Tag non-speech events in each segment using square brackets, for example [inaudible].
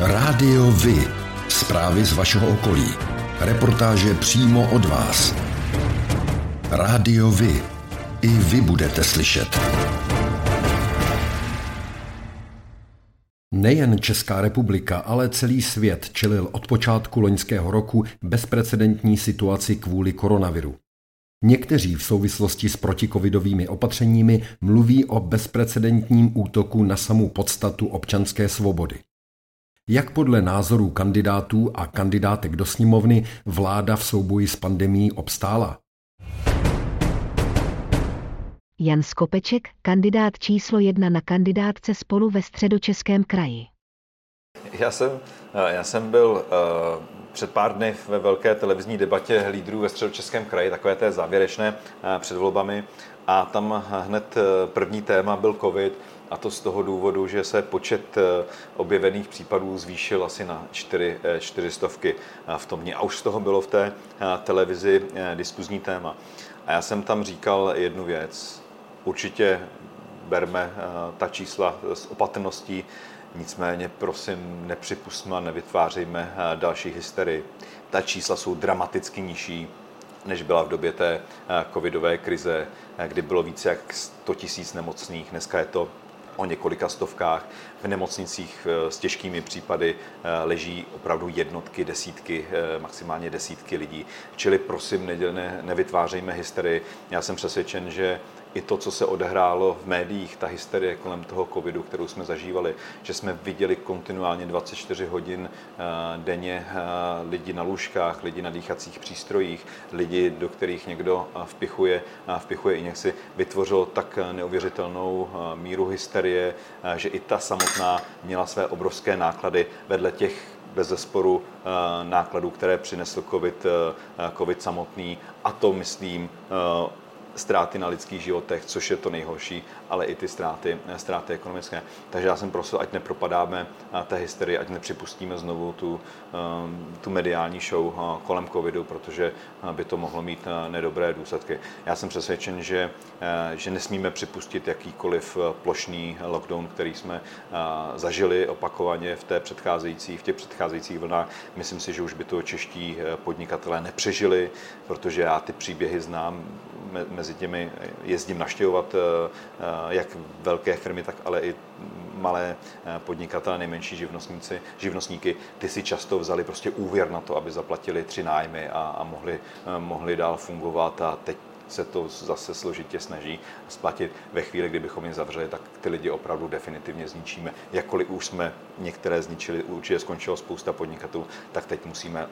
Rádio Vy. Zprávy z vašeho okolí. Reportáže přímo od vás. Rádio Vy. I vy budete slyšet. Nejen Česká republika, ale celý svět čelil od počátku loňského roku bezprecedentní situaci kvůli koronaviru. Někteří v souvislosti s protikovidovými opatřeními mluví o bezprecedentním útoku na samou podstatu občanské svobody. Jak podle názorů kandidátů a kandidátek do sněmovny vláda v souboji s pandemí obstála? Jan Skopeček, kandidát číslo jedna na kandidátce spolu ve středočeském kraji. Já jsem, já jsem byl uh, před pár dny ve velké televizní debatě lídrů ve středočeském kraji, takové té závěrečné uh, před volbami a tam hned první téma byl covid a to z toho důvodu, že se počet objevených případů zvýšil asi na čtyři, čtyři stovky v tom dní. A už z toho bylo v té televizi diskuzní téma. A já jsem tam říkal jednu věc určitě berme eh, ta čísla s opatrností, nicméně prosím nepřipustme a nevytvářejme eh, další hysterii. Ta čísla jsou dramaticky nižší, než byla v době té eh, covidové krize, kdy bylo více jak 100 tisíc nemocných. Dneska je to o několika stovkách. V nemocnicích s těžkými případy leží opravdu jednotky, desítky, maximálně desítky lidí. Čili prosím, ne, nevytvářejme hysterii. Já jsem přesvědčen, že i to, co se odehrálo v médiích, ta hysterie kolem toho covidu, kterou jsme zažívali, že jsme viděli kontinuálně 24 hodin eh, denně eh, lidi na lůžkách, lidi na dýchacích přístrojích, lidi, do kterých někdo eh, vpichuje, vpichuje injekci, vytvořilo tak neuvěřitelnou míru hysterie, že i ta samotná měla své obrovské náklady vedle těch bez zesporu nákladů, které přinesl COVID, COVID samotný. A to, myslím, ztráty na lidských životech, což je to nejhorší, ale i ty ztráty, ztráty ekonomické. Takže já jsem prosil, ať nepropadáme té hysterii, ať nepřipustíme znovu tu, ehm, tu mediální show kolem covidu, protože by to mohlo mít nedobré důsledky. Já jsem přesvědčen, že, že nesmíme připustit jakýkoliv plošný lockdown, který jsme zažili opakovaně v, té předcházející, v těch předcházejících vlnách. Myslím si, že už by to čeští podnikatelé nepřežili, protože já ty příběhy znám mezi těmi jezdím naštěvovat eh, eh, jak velké firmy, tak ale i malé eh, podnikatele, nejmenší živnostníci, živnostníky, ty si často vzali prostě úvěr na to, aby zaplatili tři nájmy a, a mohli, mohli dál fungovat. A teď se to zase složitě snaží splatit. Ve chvíli, kdybychom je zavřeli, tak ty lidi opravdu definitivně zničíme. Jakkoliv už jsme některé zničili, určitě skončilo spousta podnikatelů, tak teď musíme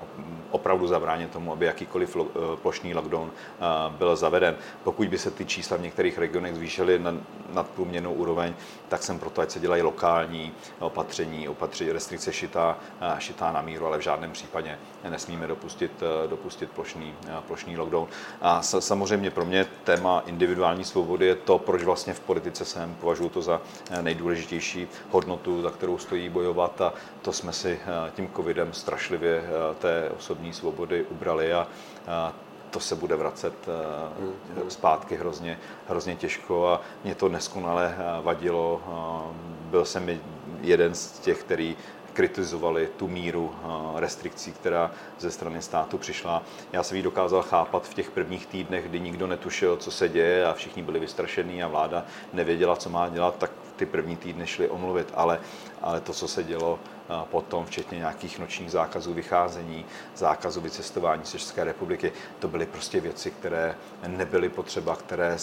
opravdu zabránit tomu, aby jakýkoliv eh, plošný lockdown eh, byl zaveden. Pokud by se ty čísla v některých regionech zvýšily na nadprůměrnou úroveň, tak jsem proto, ať se dělají lokální opatření, opatření restrikce šitá, eh, šitá na míru, ale v žádném případě nesmíme dopustit, dopustit plošný, plošný lockdown. A samozřejmě pro mě téma individuální svobody je to, proč vlastně v politice jsem, považuji to za nejdůležitější hodnotu, za kterou stojí bojovat a to jsme si tím covidem strašlivě té osobní svobody ubrali a, to se bude vracet mm. zpátky hrozně, hrozně těžko a mě to neskonale vadilo. Byl jsem jeden z těch, který kritizovali tu míru restrikcí, která ze strany státu přišla. Já jsem ji dokázal chápat v těch prvních týdnech, kdy nikdo netušil, co se děje a všichni byli vystrašení a vláda nevěděla, co má dělat, tak ty první týdny šly omluvit, ale, ale to, co se dělo potom, včetně nějakých nočních zákazů vycházení, zákazu vycestování z České republiky, to byly prostě věci, které nebyly potřeba, které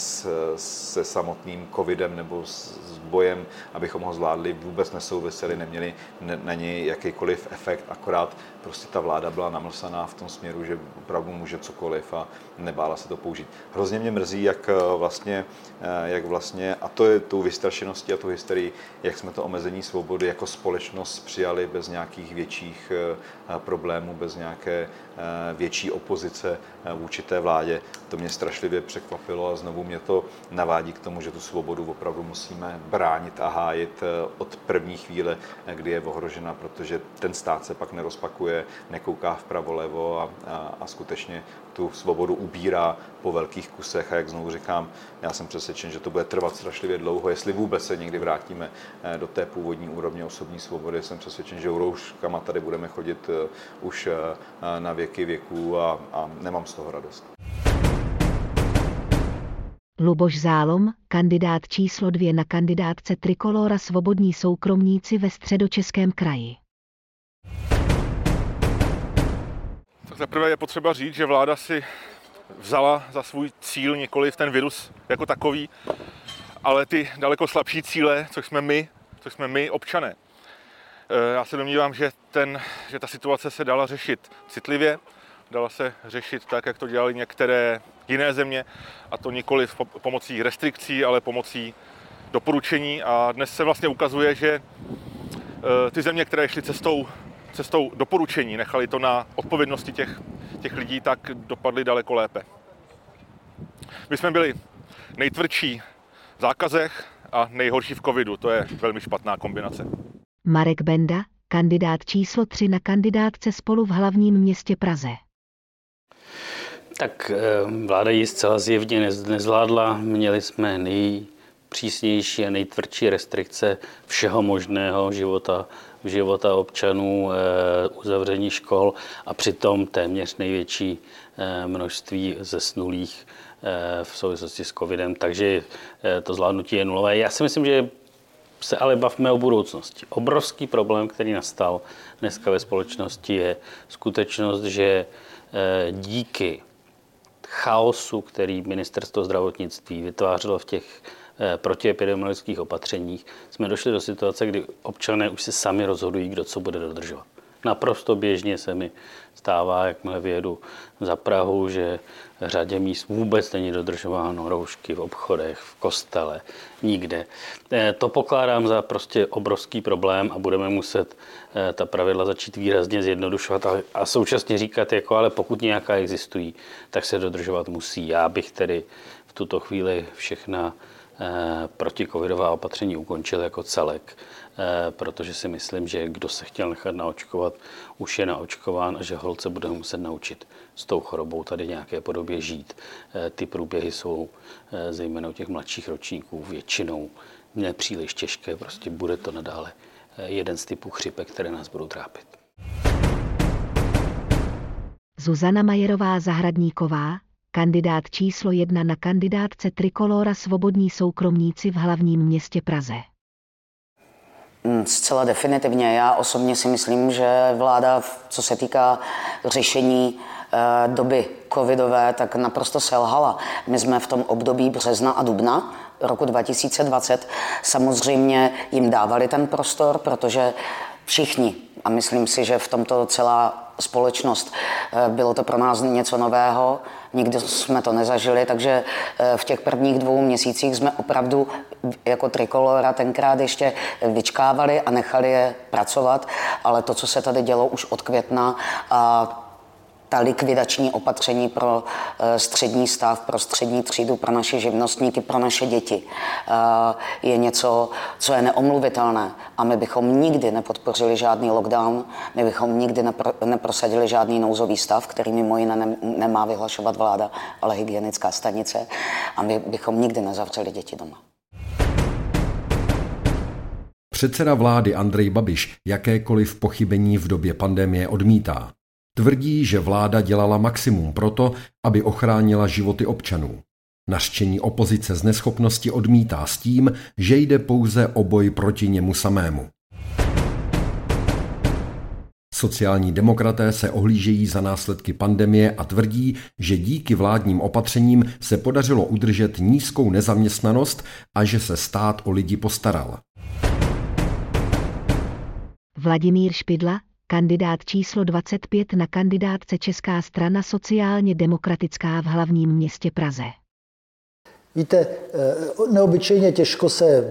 se samotným covidem nebo s, bojem, abychom ho zvládli, vůbec nesouvisely, neměli na něj jakýkoliv efekt, akorát prostě ta vláda byla namlsaná v tom směru, že opravdu může cokoliv a nebála se to použít. Hrozně mě mrzí, jak vlastně, jak vlastně a to je tou vystrašeností a tou hysterii, jak jsme to omezení svobody jako společnost přijali bez nějakých větších eh, problémů, bez nějaké eh, větší opozice eh, vůči té vládě. To mě strašlivě překvapilo a znovu mě to navádí k tomu, že tu svobodu opravdu musíme bránit a hájit od první chvíle, kdy je ohrožena, protože ten stát se pak nerozpakuje, nekouká vpravo levo a, a, a skutečně tu svobodu ubírá po velkých kusech a jak znovu říkám, já jsem přesvědčen, že to bude trvat strašlivě dlouho, jestli vůbec se někdy vrátíme eh, do té původní úrovně osobní svobody, jsem přesvědčen, že rouškama tady budeme chodit eh, už eh, na věky věků a, a nemám z toho radost. Luboš Zálom, kandidát číslo dvě na kandidátce Trikolora Svobodní soukromníci ve středočeském kraji. Tak zaprvé je potřeba říct, že vláda si vzala za svůj cíl nikoli v ten virus jako takový, ale ty daleko slabší cíle, což jsme my, což jsme my občané. E, já se domnívám, že, ten, že ta situace se dala řešit citlivě, dala se řešit tak, jak to dělali některé jiné země, a to nikoli pomocí restrikcí, ale pomocí doporučení. A dnes se vlastně ukazuje, že e, ty země, které šly cestou, cestou doporučení, nechali to na odpovědnosti těch, těch lidí, tak dopadly daleko lépe. My jsme byli nejtvrdší v zákazech a nejhorší v covidu. To je velmi špatná kombinace. Marek Benda, kandidát číslo 3 na kandidátce spolu v hlavním městě Praze. Tak eh, vláda ji zcela zjevně nezvládla. Měli jsme nejpřísnější a nejtvrdší restrikce všeho možného života, života občanů, eh, uzavření škol a přitom téměř největší eh, množství zesnulých v souvislosti s covidem, takže to zvládnutí je nulové. Já si myslím, že se ale bavíme o budoucnosti. Obrovský problém, který nastal dneska ve společnosti, je skutečnost, že díky chaosu, který ministerstvo zdravotnictví vytvářelo v těch eh, protiepidemiologických opatřeních, jsme došli do situace, kdy občané už se sami rozhodují, kdo co bude dodržovat. Naprosto běžně se mi stává, jakmile vyjedu za Prahu, že řadě míst vůbec není dodržováno roušky v obchodech, v kostele, nikde. Eh, to pokládám za prostě obrovský problém a budeme muset eh, ta pravidla začít výrazně zjednodušovat a současně říkat, jako ale pokud nějaká existují, tak se dodržovat musí. Já bych tedy v tuto chvíli všechna protikovidová opatření ukončil jako celek Eh, protože si myslím, že kdo se chtěl nechat naočkovat, už je naočkován a že holce bude muset naučit s tou chorobou tady nějaké podobě žít. Eh, ty průběhy jsou eh, zejména u těch mladších ročníků většinou nepříliš těžké, prostě bude to nadále jeden z typů chřipek, které nás budou trápit. Zuzana Majerová Zahradníková, kandidát číslo jedna na kandidátce Trikolora Svobodní soukromníci v hlavním městě Praze. Mm, zcela definitivně. Já osobně si myslím, že vláda, co se týká řešení eh, doby covidové, tak naprosto selhala. My jsme v tom období března a dubna roku 2020 samozřejmě jim dávali ten prostor, protože všichni, a myslím si, že v tomto celá společnost, eh, bylo to pro nás něco nového, nikdy jsme to nezažili, takže eh, v těch prvních dvou měsících jsme opravdu jako trikolora tenkrát ještě vyčkávali a nechali je pracovat, ale to, co se tady dělo už od května a ta likvidační opatření pro eh, střední stav, pro střední třídu, pro naše živnostníky, pro naše děti eh, je něco, co je neomluvitelné. A my bychom nikdy nepodpořili žádný lockdown, my bychom nikdy nepro, neprosadili žádný nouzový stav, který mimo jiné nemá vyhlašovat vláda, ale hygienická stanice. A my bychom nikdy nezavřeli děti doma. Předseda vlády Andrej Babiš jakékoliv pochybení v době pandemie odmítá. Tvrdí, že vláda dělala maximum proto, aby ochránila životy občanů. Naštění opozice z neschopnosti odmítá s tím, že jde pouze o boj proti němu samému. Sociální demokraté se ohlížejí za následky pandemie a tvrdí, že díky vládním opatřením se podařilo udržet nízkou nezaměstnanost a že se stát o lidi postaral. Vladimír Špidla, kandidát číslo 25 na kandidátce Česká strana sociálně demokratická v hlavním městě Praze. Víte, eh, neobyčejně těžko se eh,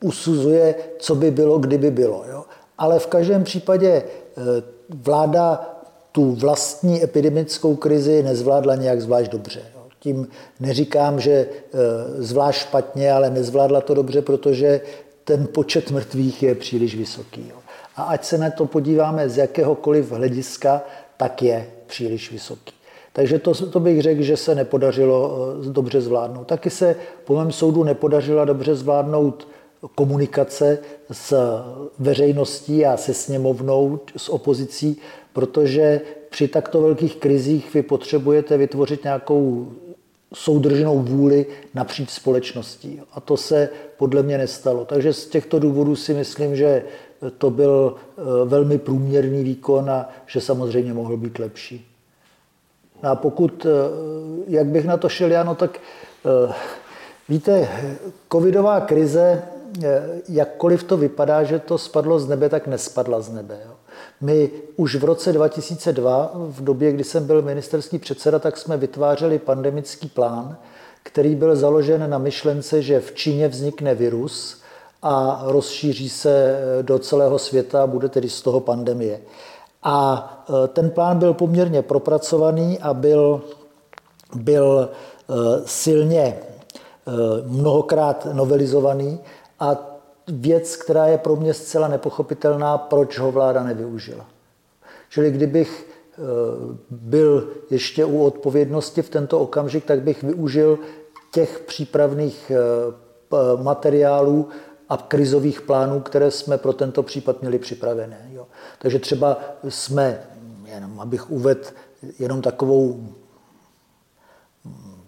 usuzuje, co by bylo, kdyby bylo. Jo? Ale v každém případě eh, vláda tu vlastní epidemickou krizi nezvládla nějak zvlášť dobře. Tím neříkám, že zvlášť špatně, ale nezvládla to dobře, protože ten počet mrtvých je příliš vysoký. Jo? A ať se na to podíváme z jakéhokoliv hlediska, tak je příliš vysoký. Takže to, to bych řekl, že se nepodařilo eh, dobře zvládnout. Taky se po mém soudu nepodařila dobře zvládnout komunikace s veřejností a se sněmovnou, s opozicí, protože při takto velkých krizích vy potřebujete vytvořit nějakou soudržnou vůli napříč společností. A to se podle mě nestalo. Takže z těchto důvodů si myslím, že to byl eh, velmi průměrný výkon a že samozřejmě mohl být lepší. No a pokud, eh, jak bych na to šel já, no tak eh, víte, covidová krize, jakkoliv to vypadá, že to spadlo z nebe, tak nespadla z nebe. Jo. My už v roce 2002, v době, kdy jsem byl ministerský předseda, tak jsme vytvářeli pandemický plán, který byl založen na myšlence, že v Číně vznikne virus a rozšíří se do celého světa a bude tedy z toho pandemie. A e, ten plán byl poměrně propracovaný a byl, byl e, silně mnohokrát novelizovaný a věc, která je pro mě zcela nepochopitelná, proč ho vláda nevyužila. Čili kdybych eh, byl ještě u odpovědnosti v tento okamžik, tak bych využil těch přípravných eh, materiálů a krizových plánů, které jsme pro tento případ měli připravené. Jo. Takže třeba jsme, jenom abych uvedl jenom takovou hm,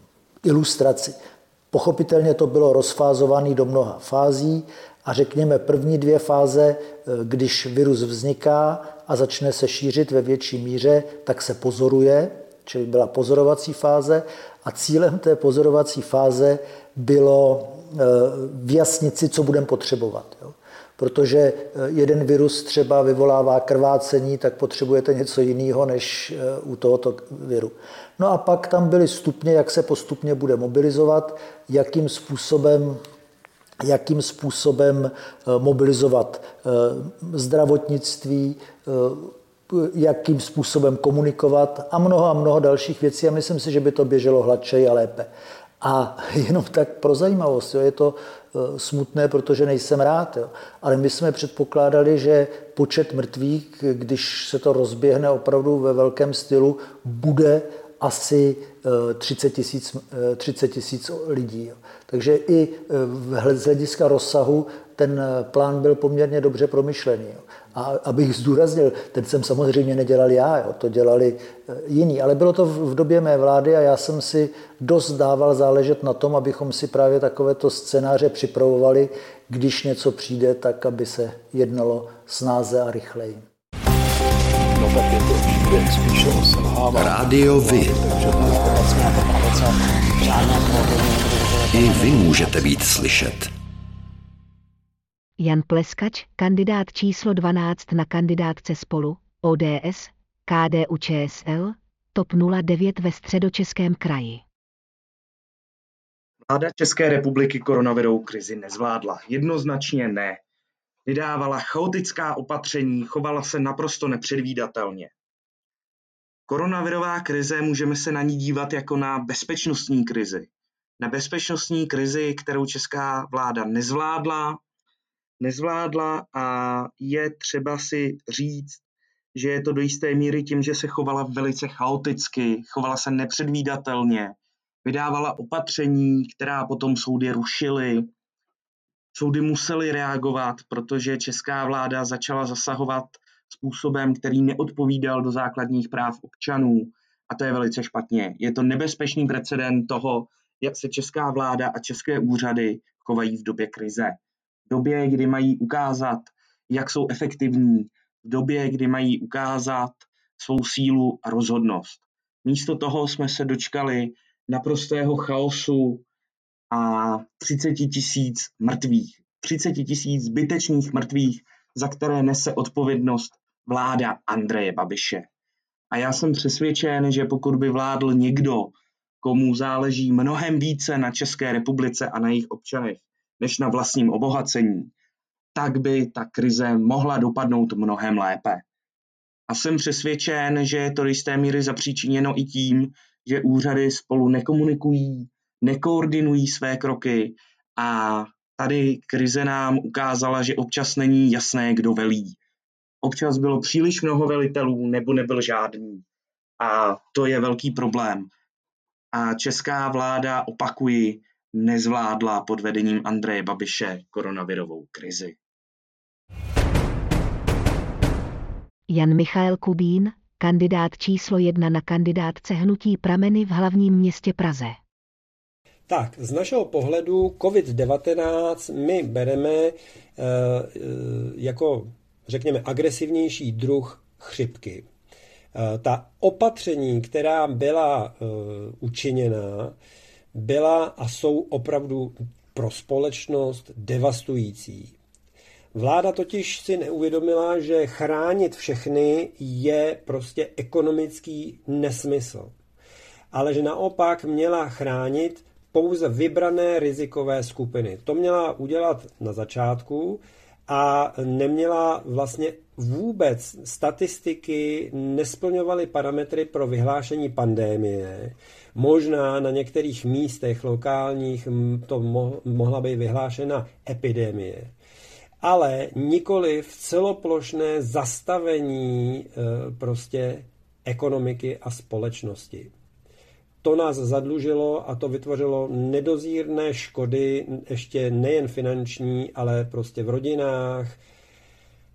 ilustraci. Pochopitelně to bylo rozfázované do mnoha fází a řekněme první dvě fáze, eh, když virus vzniká a začne se šířit ve větší míře, tak se pozoruje, čili byla pozorovací fáze a cílem té pozorovací fáze bylo vyjasnit si, co budeme potřebovat. Jo. Protože eh, jeden virus třeba vyvolává krvácení, tak potřebujete něco jiného než u tohoto viru. No a pak tam byly stupně, jak se postupně bude mobilizovat, jakým způsobem jakým způsobem eh, mobilizovat eh, zdravotnictví, eh, jakým způsobem komunikovat a mnoho a mnoho dalších věcí a myslím si, že by to běželo hladčej a lépe. A jenom tak pro zajímavost, jo, je to smutné, protože nejsem rád, jo. ale my jsme předpokládali, že počet mrtvých, když se to rozběhne opravdu ve velkém stylu, bude asi 30 tisíc 30 tisíc lidí. Jo. Takže i z hlediska rozsahu ten plán byl poměrně dobře promyšlený. A abych zdůraznil, ten jsem samozřejmě nedělal já, jo, to dělali e, jiní, ale bylo to v době mé vlády a já jsem si dost dával záležet na tom, abychom si právě takovéto scénáře připravovali, když něco přijde, tak aby se jednalo snáze a rychleji. No tak je to spíše Rádio Vy. I vy můžete být slyšet. Jan Pleskač, kandidát číslo 12 na kandidátce spolu, ODS, KDU ČSL, TOP 09 ve středočeském kraji. Vláda České republiky koronavirovou krizi nezvládla. Jednoznačně ne. Vydávala chaotická opatření, chovala se naprosto nepředvídatelně. Koronavirová krize můžeme se na ní dívat jako na bezpečnostní krizi na bezpečnostní krizi, kterou česká vláda nezvládla, nezvládla a je třeba si říct, že je to do jisté míry tím, že se chovala velice chaoticky, chovala se nepředvídatelně, vydávala opatření, která potom soudy rušily. Soudy musely reagovat, protože česká vláda začala zasahovat způsobem, který neodpovídal do základních práv občanů. A to je velice špatně. Je to nebezpečný precedent toho, jak se česká vláda a české úřady chovají v době krize. V době, kdy mají ukázat, jak jsou efektivní, v době, kdy mají ukázat svou sílu a rozhodnost. Místo toho jsme se dočkali naprostého chaosu a 30 tisíc mrtvých. 30 tisíc zbytečných mrtvých, za které nese odpovědnost vláda Andreje Babiše. A já jsem přesvědčen, že pokud by vládl někdo, komu záleží mnohem více na České republice a na jejich občanech, než na vlastním obohacení, tak by ta krize mohla dopadnout mnohem lépe. A jsem přesvědčen, že je to do jisté míry zapříčiněno i tím, že úřady spolu nekomunikují, nekoordinují své kroky a tady krize nám ukázala, že občas není jasné, kdo velí. Občas bylo příliš mnoho velitelů nebo nebyl žádný. A to je velký problém. A česká vláda, opakuji, nezvládla pod vedením Andreje Babiše koronavirovou krizi. Jan Michael Kubín, kandidát číslo jedna na kandidátce Hnutí prameny v hlavním městě Praze. Tak, z našeho pohledu COVID-19 my bereme e, jako, řekněme, agresivnější druh chřipky. E, ta opatření, která byla e, učiněna, byla a jsou opravdu pro společnost devastující. Vláda totiž si neuvědomila, že chránit všechny je prostě ekonomický nesmysl. Ale že naopak měla chránit pouze vybrané rizikové skupiny. To měla udělat na začátku a neměla vlastně vůbec statistiky, nesplňovaly parametry pro vyhlášení pandémie. Možná na některých místech lokálních to mohla být vyhlášena epidemie ale nikoli v celoplošné zastavení e, prostě ekonomiky a společnosti. To nás zadlužilo a to vytvořilo nedozírné škody, ještě nejen finanční, ale prostě v rodinách,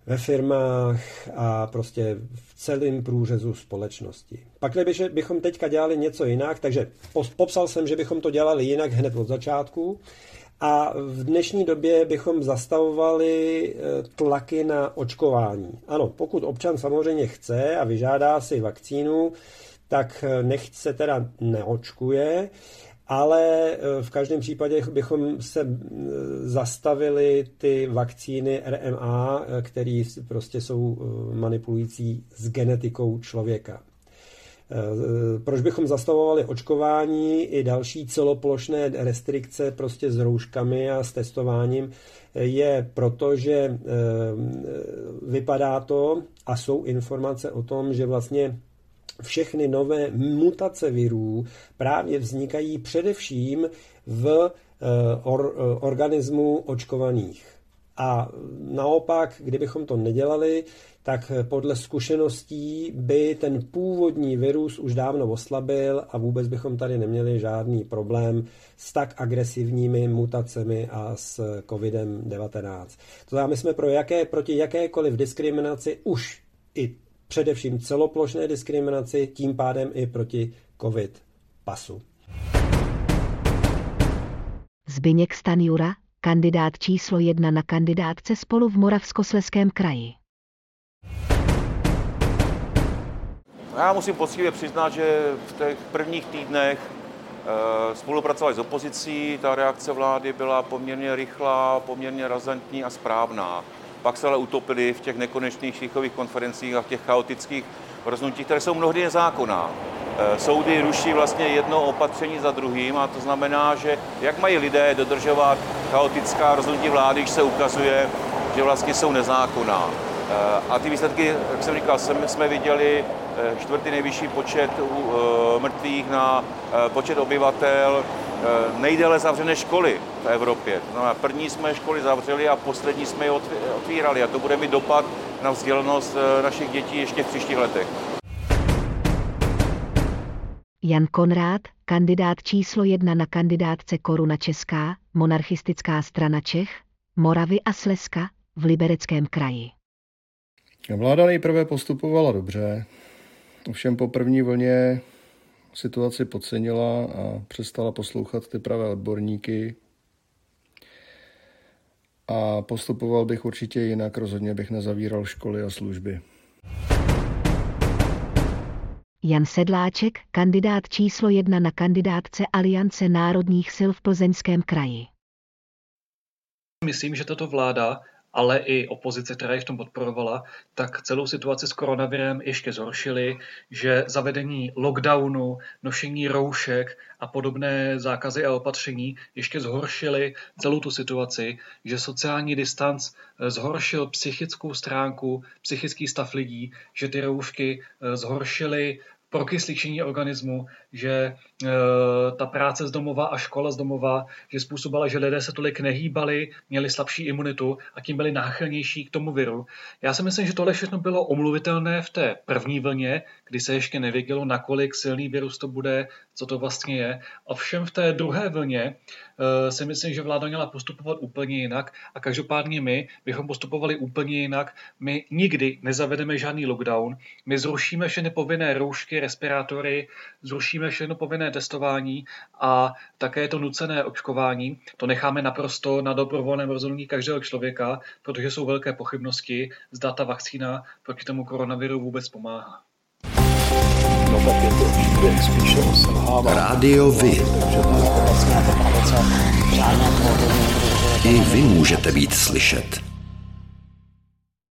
ve firmách a prostě v celém průřezu společnosti. Pak bychom teďka dělali něco jinak, takže popsal jsem, že bychom to dělali jinak hned od začátku. A v dnešní době bychom zastavovali eh, tlaky na očkování. Ano, pokud občan samozřejmě chce a vyžádá si vakcínu, tak eh, nechce se teda neočkuje, ale eh, v každém případě bychom se zastavili ty vakcíny RMA, které prostě jsou manipulující s genetikou člověka. Eh, proč bychom zastavovali očkování i další celoplošné restrikce prostě s rouškami a s testováním, je proto, že eh, vypadá to a jsou informace o tom, že vlastně všechny nové mutace virů právě vznikají především v eh, or, organismu očkovaných. A naopak, kdybychom to nedělali, tak podle zkušeností by ten původní virus už dávno oslabil a vůbec bychom tady neměli žádný problém s tak agresivními mutacemi a s COVID-19. To znamená, my jsme pro jaké, proti jakékoliv diskriminaci už i především celoplošné diskriminaci, tím pádem i proti COVID pasu. Zbyněk Stanjura, kandidát číslo jedna na kandidátce spolu v Moravskosleském kraji. Já musím poctivě přiznat, že v těch prvních týdnech eh, spolupracovali s opozicí, ta reakce vlády byla poměrně rychlá, poměrně razantní a správná. Pak se ale utopili v těch nekonečných šichových konferencích a v těch chaotických rozhodnutích, které jsou mnohdy nezákonná. Eh, soudy ruší vlastně jedno opatření za druhým a to znamená, že jak mají lidé dodržovat chaotická rozhodnutí vlády, když se ukazuje, že vlastně jsou nezákonná. Eh, a ty výsledky, jak jsem říkal, jsme viděli eh, čtvrtý nejvyšší počet mrtvých na počet obyvatel, nejdéle zavřené školy v Evropě. No první jsme školy zavřeli a poslední jsme je otvírali a to bude mít dopad na vzdělanost našich dětí ještě v příštích letech. Jan Konrád, kandidát číslo jedna na kandidátce Koruna Česká, monarchistická strana Čech, Moravy a Slezska v Libereckém kraji. Vláda nejprve postupovala dobře, ovšem po první vlně situaci podcenila a přestala poslouchat ty pravé odborníky. A postupoval bych určitě jinak, rozhodně bych nezavíral školy a služby. Jan Sedláček, kandidát číslo jedna na kandidátce Aliance národních sil v Plzeňském kraji. Myslím, že tato vláda ale i opozice, která je v tom podporovala, tak celou situaci s koronavirem ještě zhoršili, že zavedení lockdownu, nošení roušek a podobné zákazy a opatření ještě zhoršili celou tu situaci, že sociální distanc eh, zhoršil psychickou stránku, psychický stav lidí, že ty roušky eh, zhoršily prokysličení organismu, že e, ta práce z domova a škola z domova, že způsobila, že lidé se tolik nehýbali, měli slabší imunitu a tím byli náchylnější k tomu viru. Já si myslím, že tohle všechno bylo omluvitelné v té první vlně, kdy se ještě nevědělo, nakolik silný virus to bude, co to vlastně je. Ovšem v té druhé vlně e, si myslím, že vláda měla postupovat úplně jinak a každopádně my bychom postupovali úplně jinak. My nikdy nezavedeme žádný lockdown, my zrušíme všechny povinné roušky, respirátory, zrušíme všechno povinné testování a také to nucené očkování. To necháme naprosto na dobrovolném rozhodnutí každého člověka, protože jsou velké pochybnosti, zda ta vakcína proti tomu koronaviru vůbec pomáhá. No tak je to spíše Rádio Vy. I vy můžete být slyšet.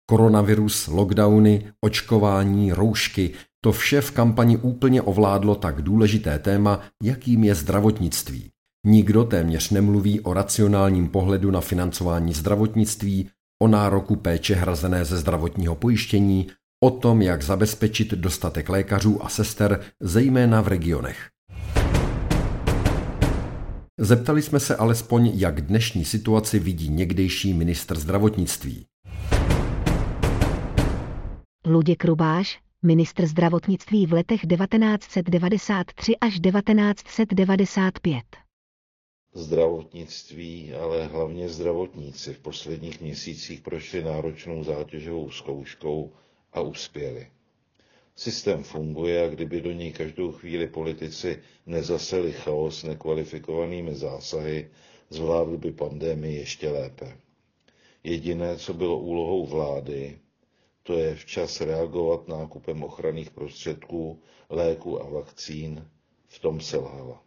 Koronavirus, lockdowny, očkování, roušky, to vše v kampani úplně ovládlo tak důležité téma, jakým je zdravotnictví. Nikdo téměř nemluví o racionálním pohledu na financování zdravotnictví, o nároku péče hrazené ze zdravotního pojištění, o tom, jak zabezpečit dostatek lékařů a sester, zejména v regionech. Zeptali jsme se alespoň, jak dnešní situaci vidí někdejší ministr zdravotnictví. Luděk Rubáš, ministr zdravotnictví v letech 1993 až 1995. Zdravotnictví, ale hlavně zdravotníci v posledních měsících prošli náročnou zátěžovou zkouškou a uspěli. Systém funguje a kdyby do něj každou chvíli politici nezaseli chaos nekvalifikovanými zásahy, zvládli by pandémii ještě lépe. Jediné, co bylo úlohou vlády, to je včas reagovat nákupem ochranných prostředků, léků a vakcín, v tom selhala.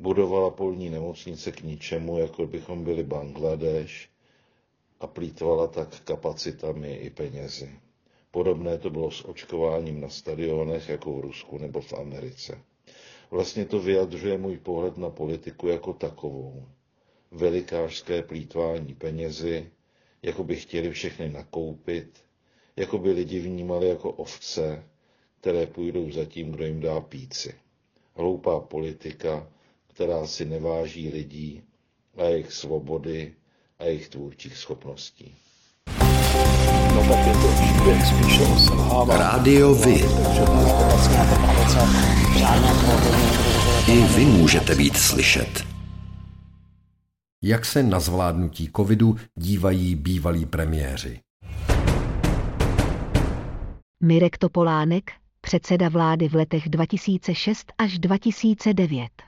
Budovala polní nemocnice k ničemu, jako bychom byli Bangladeš, a plítvala tak kapacitami i penězi. Podobné to bylo s očkováním na stadionech jako v Rusku nebo v Americe. Vlastně to vyjadřuje můj pohled na politiku jako takovou. Velikářské plítvání penězi, jako by chtěli všechny nakoupit, jako by lidi vnímali jako ovce, které půjdou za tím, kdo jim dá píci. Hloupá politika, která si neváží lidí a jejich svobody a jejich tvůrčích schopností. No tak je to příběh spíše o selhávání. Rádio Vy. I vy můžete být slyšet. Jak se na zvládnutí covidu dívají bývalí premiéři? Mirek Topolánek, předseda vlády v letech 2006 až 2009.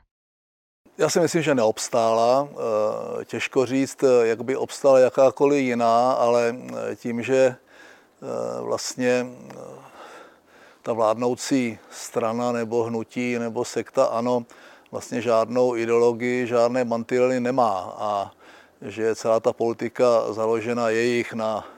Já si myslím, že neobstála. Eh, těžko říct, jak by obstála jakákoliv jiná, ale eh, tím, že eh, vlastně ta vládnoucí strana nebo hnutí nebo sekta ano, vlastně žádnou ideologii, žádné mantinely nemá a že celá ta politika založena jejich na Eh,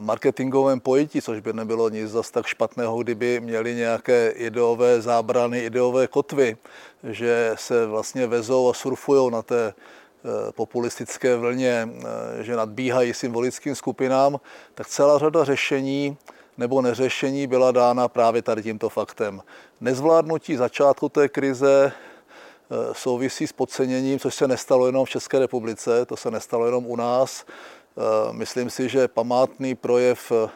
marketingovém pojetí, což by nebylo nic zas tak špatného, kdyby měli nějaké ideové zábrany, ideové kotvy, že se vlastně vezou a surfují na té eh, populistické vlně, eh, že nadbíhají symbolickým skupinám, tak celá řada řešení nebo neřešení byla dána právě tady tímto faktem. Nezvládnutí začátku té krize souvisí s podceněním, což se nestalo jenom v České republice, to se nestalo jenom u nás, Eh, myslím si, že památný projev eh,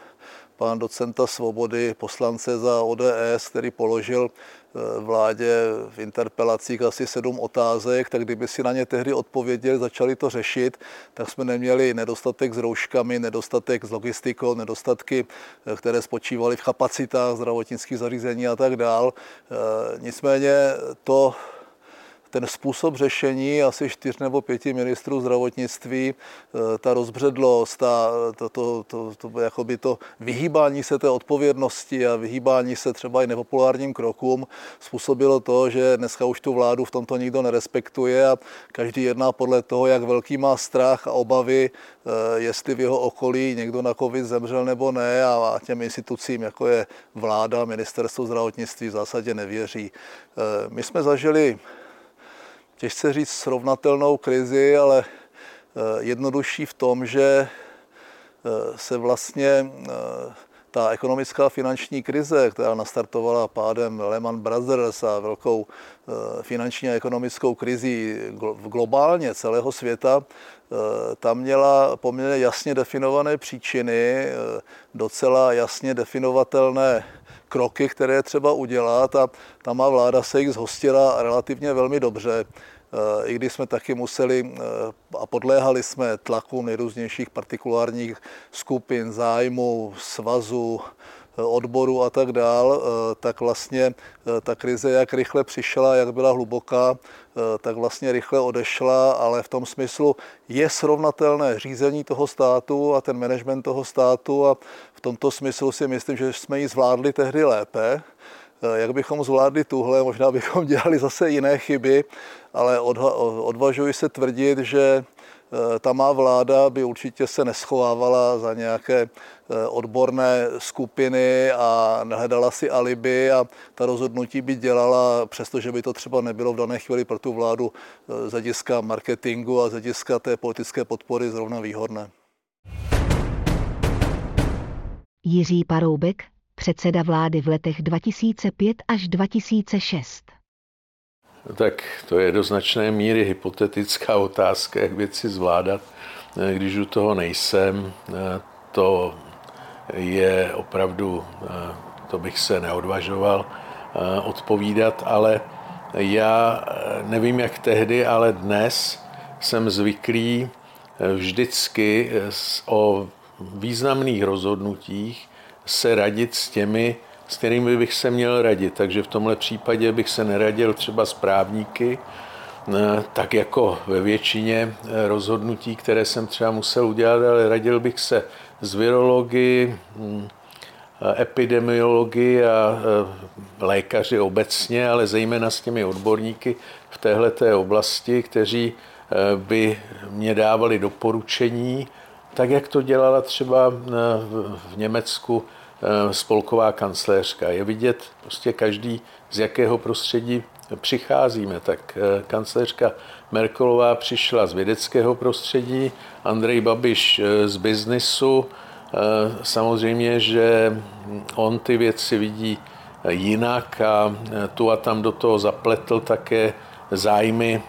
pana docenta Svobody, poslance za ODS, který položil eh, vládě v interpelacích asi sedm otázek, tak kdyby si na ně tehdy odpověděli, začali to řešit, tak jsme neměli nedostatek s rouškami, nedostatek s logistikou, nedostatky, které spočívaly v kapacitách zdravotnických zařízení a tak dál. Nicméně to ten způsob řešení asi čtyř nebo pěti ministrů zdravotnictví, eh, ta rozbředlost, ta, to, to, to, to, jakoby to vyhýbání se té odpovědnosti a vyhýbání se třeba i nepopulárním krokům způsobilo to, že dneska už tu vládu v tomto nikdo nerespektuje a každý jedná podle toho, jak velký má strach a obavy, eh, jestli v jeho okolí někdo na covid zemřel nebo ne a těm institucím, jako je vláda, ministerstvo zdravotnictví v zásadě nevěří. Eh, my jsme zažili těžce říct srovnatelnou krizi, ale eh, jednodušší v tom, že eh, se vlastně eh, ta ekonomická finanční krize, která nastartovala pádem Lehman Brothers a velkou finanční a ekonomickou krizi globálně celého světa, tam měla poměrně jasně definované příčiny, docela jasně definovatelné kroky, které třeba udělat a ta má vláda se jich zhostila relativně velmi dobře. Eh, i když jsme taky museli eh, a podléhali jsme tlaku nejrůznějších partikulárních skupin, zájmů, svazů, eh, odboru a tak dál, tak vlastně ta krize, jak rychle přišla, jak byla hluboká, tak vlastně rychle odešla, ale v tom smyslu je srovnatelné řízení toho státu a ten management toho státu a v tomto smyslu si myslím, že jsme ji zvládli tehdy lépe. Jak bychom zvládli tuhle, možná bychom [laughs] dělali zase jiné chyby, ale odvažuji se tvrdit, že eh, ta má vláda by určitě se neschovávala za nějaké eh, odborné skupiny a nehledala si alibi a ta rozhodnutí by dělala, přestože by to třeba nebylo v dané chvíli pro tu vládu eh, z hlediska marketingu a z hlediska té politické podpory zrovna výhodné. Jiří Paroubek, předseda vlády v letech 2005 až 2006. Tak to je do značné míry hypotetická otázka, jak věci zvládat, když u toho nejsem. To je opravdu, to bych se neodvažoval odpovídat, ale já nevím jak tehdy, ale dnes jsem zvyklý vždycky o významných rozhodnutích se radit s těmi, s kterými bych se měl radit. Takže v tomhle případě bych se neradil třeba s právníky, eh, tak jako ve většině eh, rozhodnutí, které jsem třeba musel udělat, ale radil bych se s virologi, hm, epidemiologi a eh, lékaři obecně, ale zejména s těmi odborníky v téhleté oblasti, kteří by mě dávali doporučení, tak jak to dělala třeba v Německu Eh, spolková kancléřka. Je vidět prostě každý, z jakého prostředí přicházíme. Tak eh, kancléřka Merkelová přišla z vědeckého prostředí, Andrej Babiš eh, z biznisu. Samozřejmě, že on ty věci vidí jinak a tu a tam do toho zapletl také zájmy,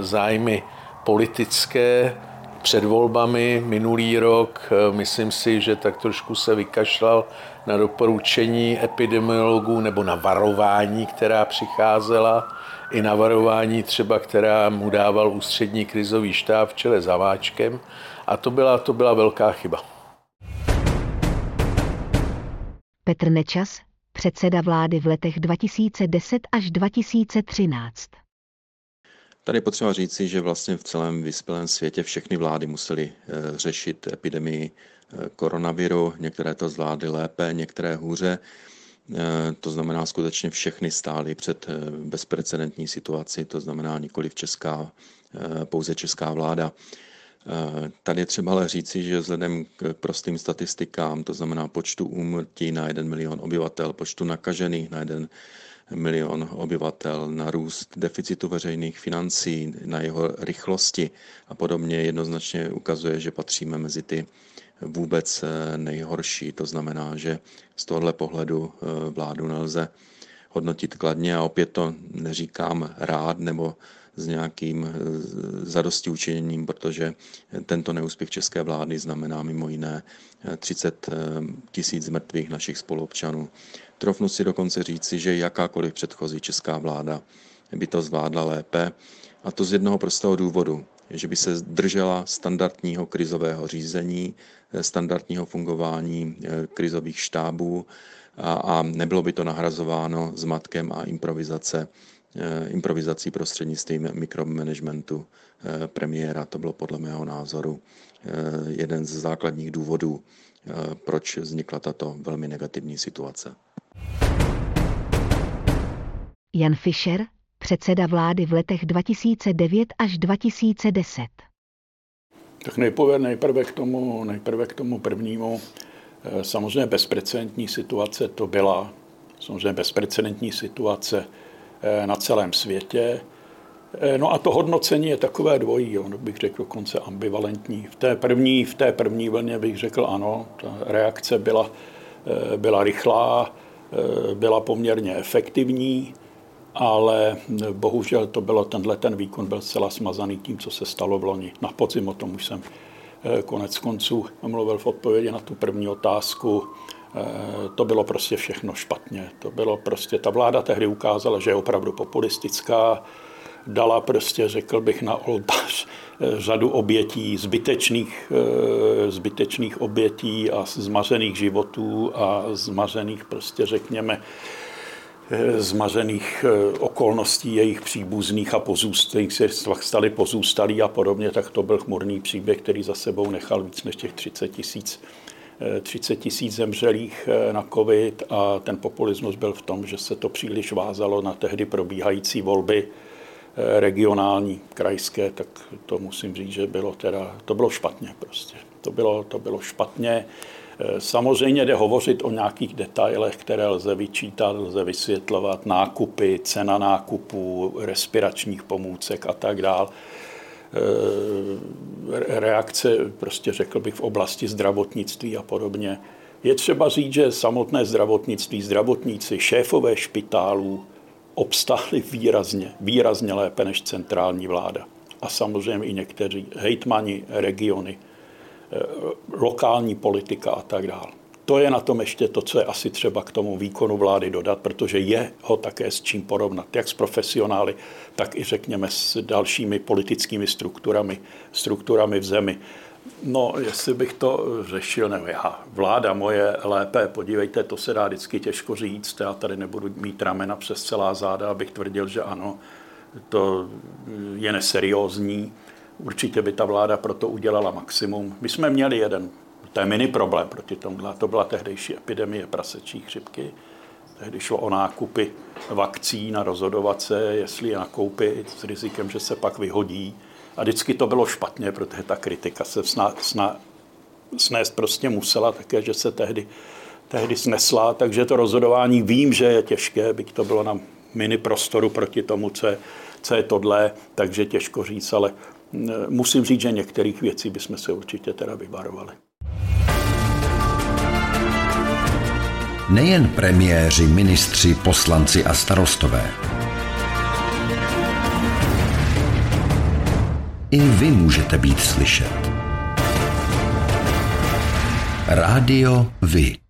zájmy politické, před volbami minulý rok, eh, myslím si, že tak trošku se vykašlal na doporučení epidemiologů nebo na varování, která přicházela, i na varování třeba, která mu dával ústřední krizový štáb v čele za Váčkem. A to byla, to byla velká chyba. Petr Nečas, předseda vlády v letech 2010 až 2013. Tady potřeba říci, že vlastně v celém vyspělém světě všechny vlády musely eh, řešit epidemii eh, koronaviru. Některé to zvládly lépe, některé hůře. Eh, to znamená, skutečně všechny stály před bezprecedentní situaci, to znamená nikoli v česká, pouze česká vláda. Tady je třeba ale říci, že vzhledem k prostým statistikám, to znamená počtu úmrtí na 1 milion obyvatel, počtu nakažených na 1 milion obyvatel, na růst deficitu veřejných financí, na jeho rychlosti a podobně jednoznačně ukazuje, že patříme mezi ty vůbec eh, nejhorší. To znamená, že z tohohle pohledu eh, vládu nelze hodnotit kladně a opět to neříkám rád nebo s nějakým eh, zadosti učiněním, protože tento neúspěch české vlády znamená mimo jiné 30 tisíc mrtvých našich spoluobčanů. Trofnu si dokonce říci, že jakákoliv předchozí česká vláda by to zvládla lépe, a to z jednoho prostého důvodu, že by se držela standardního krizového řízení, standardního fungování eh, krizových štábů a, a nebylo by to nahrazováno zmatkem a improvizace, eh, improvizací prostřednictvím mikromanagementu eh, premiéra. To bylo podle mého názoru jeden z základních důvodů, proč vznikla tato velmi negativní situace. Jan Fischer, předseda vlády v letech 2009 až 2010. Tak nejprve, nejprve, k tomu, nejprve k tomu prvnímu. Eh, samozřejmě bezprecedentní situace to byla. Samozřejmě bezprecedentní situace eh, na celém světě. Eh, no a to hodnocení je takové dvojí, jo, bych řekl dokonce ambivalentní. V té první, v té první vlně bych řekl ano, ta reakce byla byla rychlá, byla poměrně efektivní, ale bohužel to bylo, tenhle ten výkon byl zcela smazaný tím, co se stalo v loni. Na podzim o tom už jsem konec konců mluvil v odpovědi na tu první otázku. To bylo prostě všechno špatně. To bylo prostě, ta vláda tehdy ukázala, že je opravdu populistická, dala prostě, řekl bych, na oltář eh, řadu obětí, zbytečných, eh, zbytečných obětí a zmařených životů a zmařených prostě, řekněme, eh, zmařených okolností jejich příbuzných a pozůstalých se stali pozůstalí a podobně, tak to byl chmurný příběh, který za sebou nechal víc než těch 30 tisíc 30 tisíc zemřelých na covid a ten populismus byl v tom, že se to příliš vázalo na tehdy probíhající volby Eh, regionální, krajské, tak to musím říct, že bylo teda, to bylo špatně prostě. To bylo, to bylo špatně. Eh, samozřejmě jde hovořit o nějakých detailech, které lze vyčítat, lze vysvětlovat, nákupy, cena nákupů, respiračních pomůcek a tak dále reakce, prostě řekl bych, v oblasti zdravotnictví a podobně. Je třeba říct, že samotné zdravotnictví, zdravotníci, šéfové špitálů, obstáli výrazně, výrazně lépe než centrální vláda. A samozřejmě i někteří hejtmani, regiony, eh, lokální politika a tak dále. To je na tom ještě to, co je asi třeba k tomu výkonu vlády dodat, protože je ho také s čím porovnat, jak s profesionály, tak i řekněme s dalšími politickými strukturami, strukturami v zemi. No, jestli bych to řešil, nebo já, vláda moje lépe, podívejte, to se dá vždycky těžko říct, já tady nebudu mít ramena přes celá záda, abych tvrdil, že ano, to je neseriózní. Určitě by ta vláda proto udělala maximum. My jsme měli jeden, to je mini problém proti tomu, to byla tehdejší epidemie prasečí chřipky. Tehdy šlo o nákupy vakcín a rozhodovat se, jestli je nakoupit s rizikem, že se pak vyhodí a vždycky to bylo špatně, protože ta kritika se sna, sna, snést prostě musela také, že se tehdy, tehdy snesla, takže to rozhodování vím, že je těžké, byť to bylo na mini prostoru proti tomu, co je, co je tohle, takže těžko říct, ale musím říct, že některých věcí bychom se určitě teda vyvarovali. Nejen premiéři, ministři, poslanci a starostové I vy můžete být slyšet. Rádio Vy.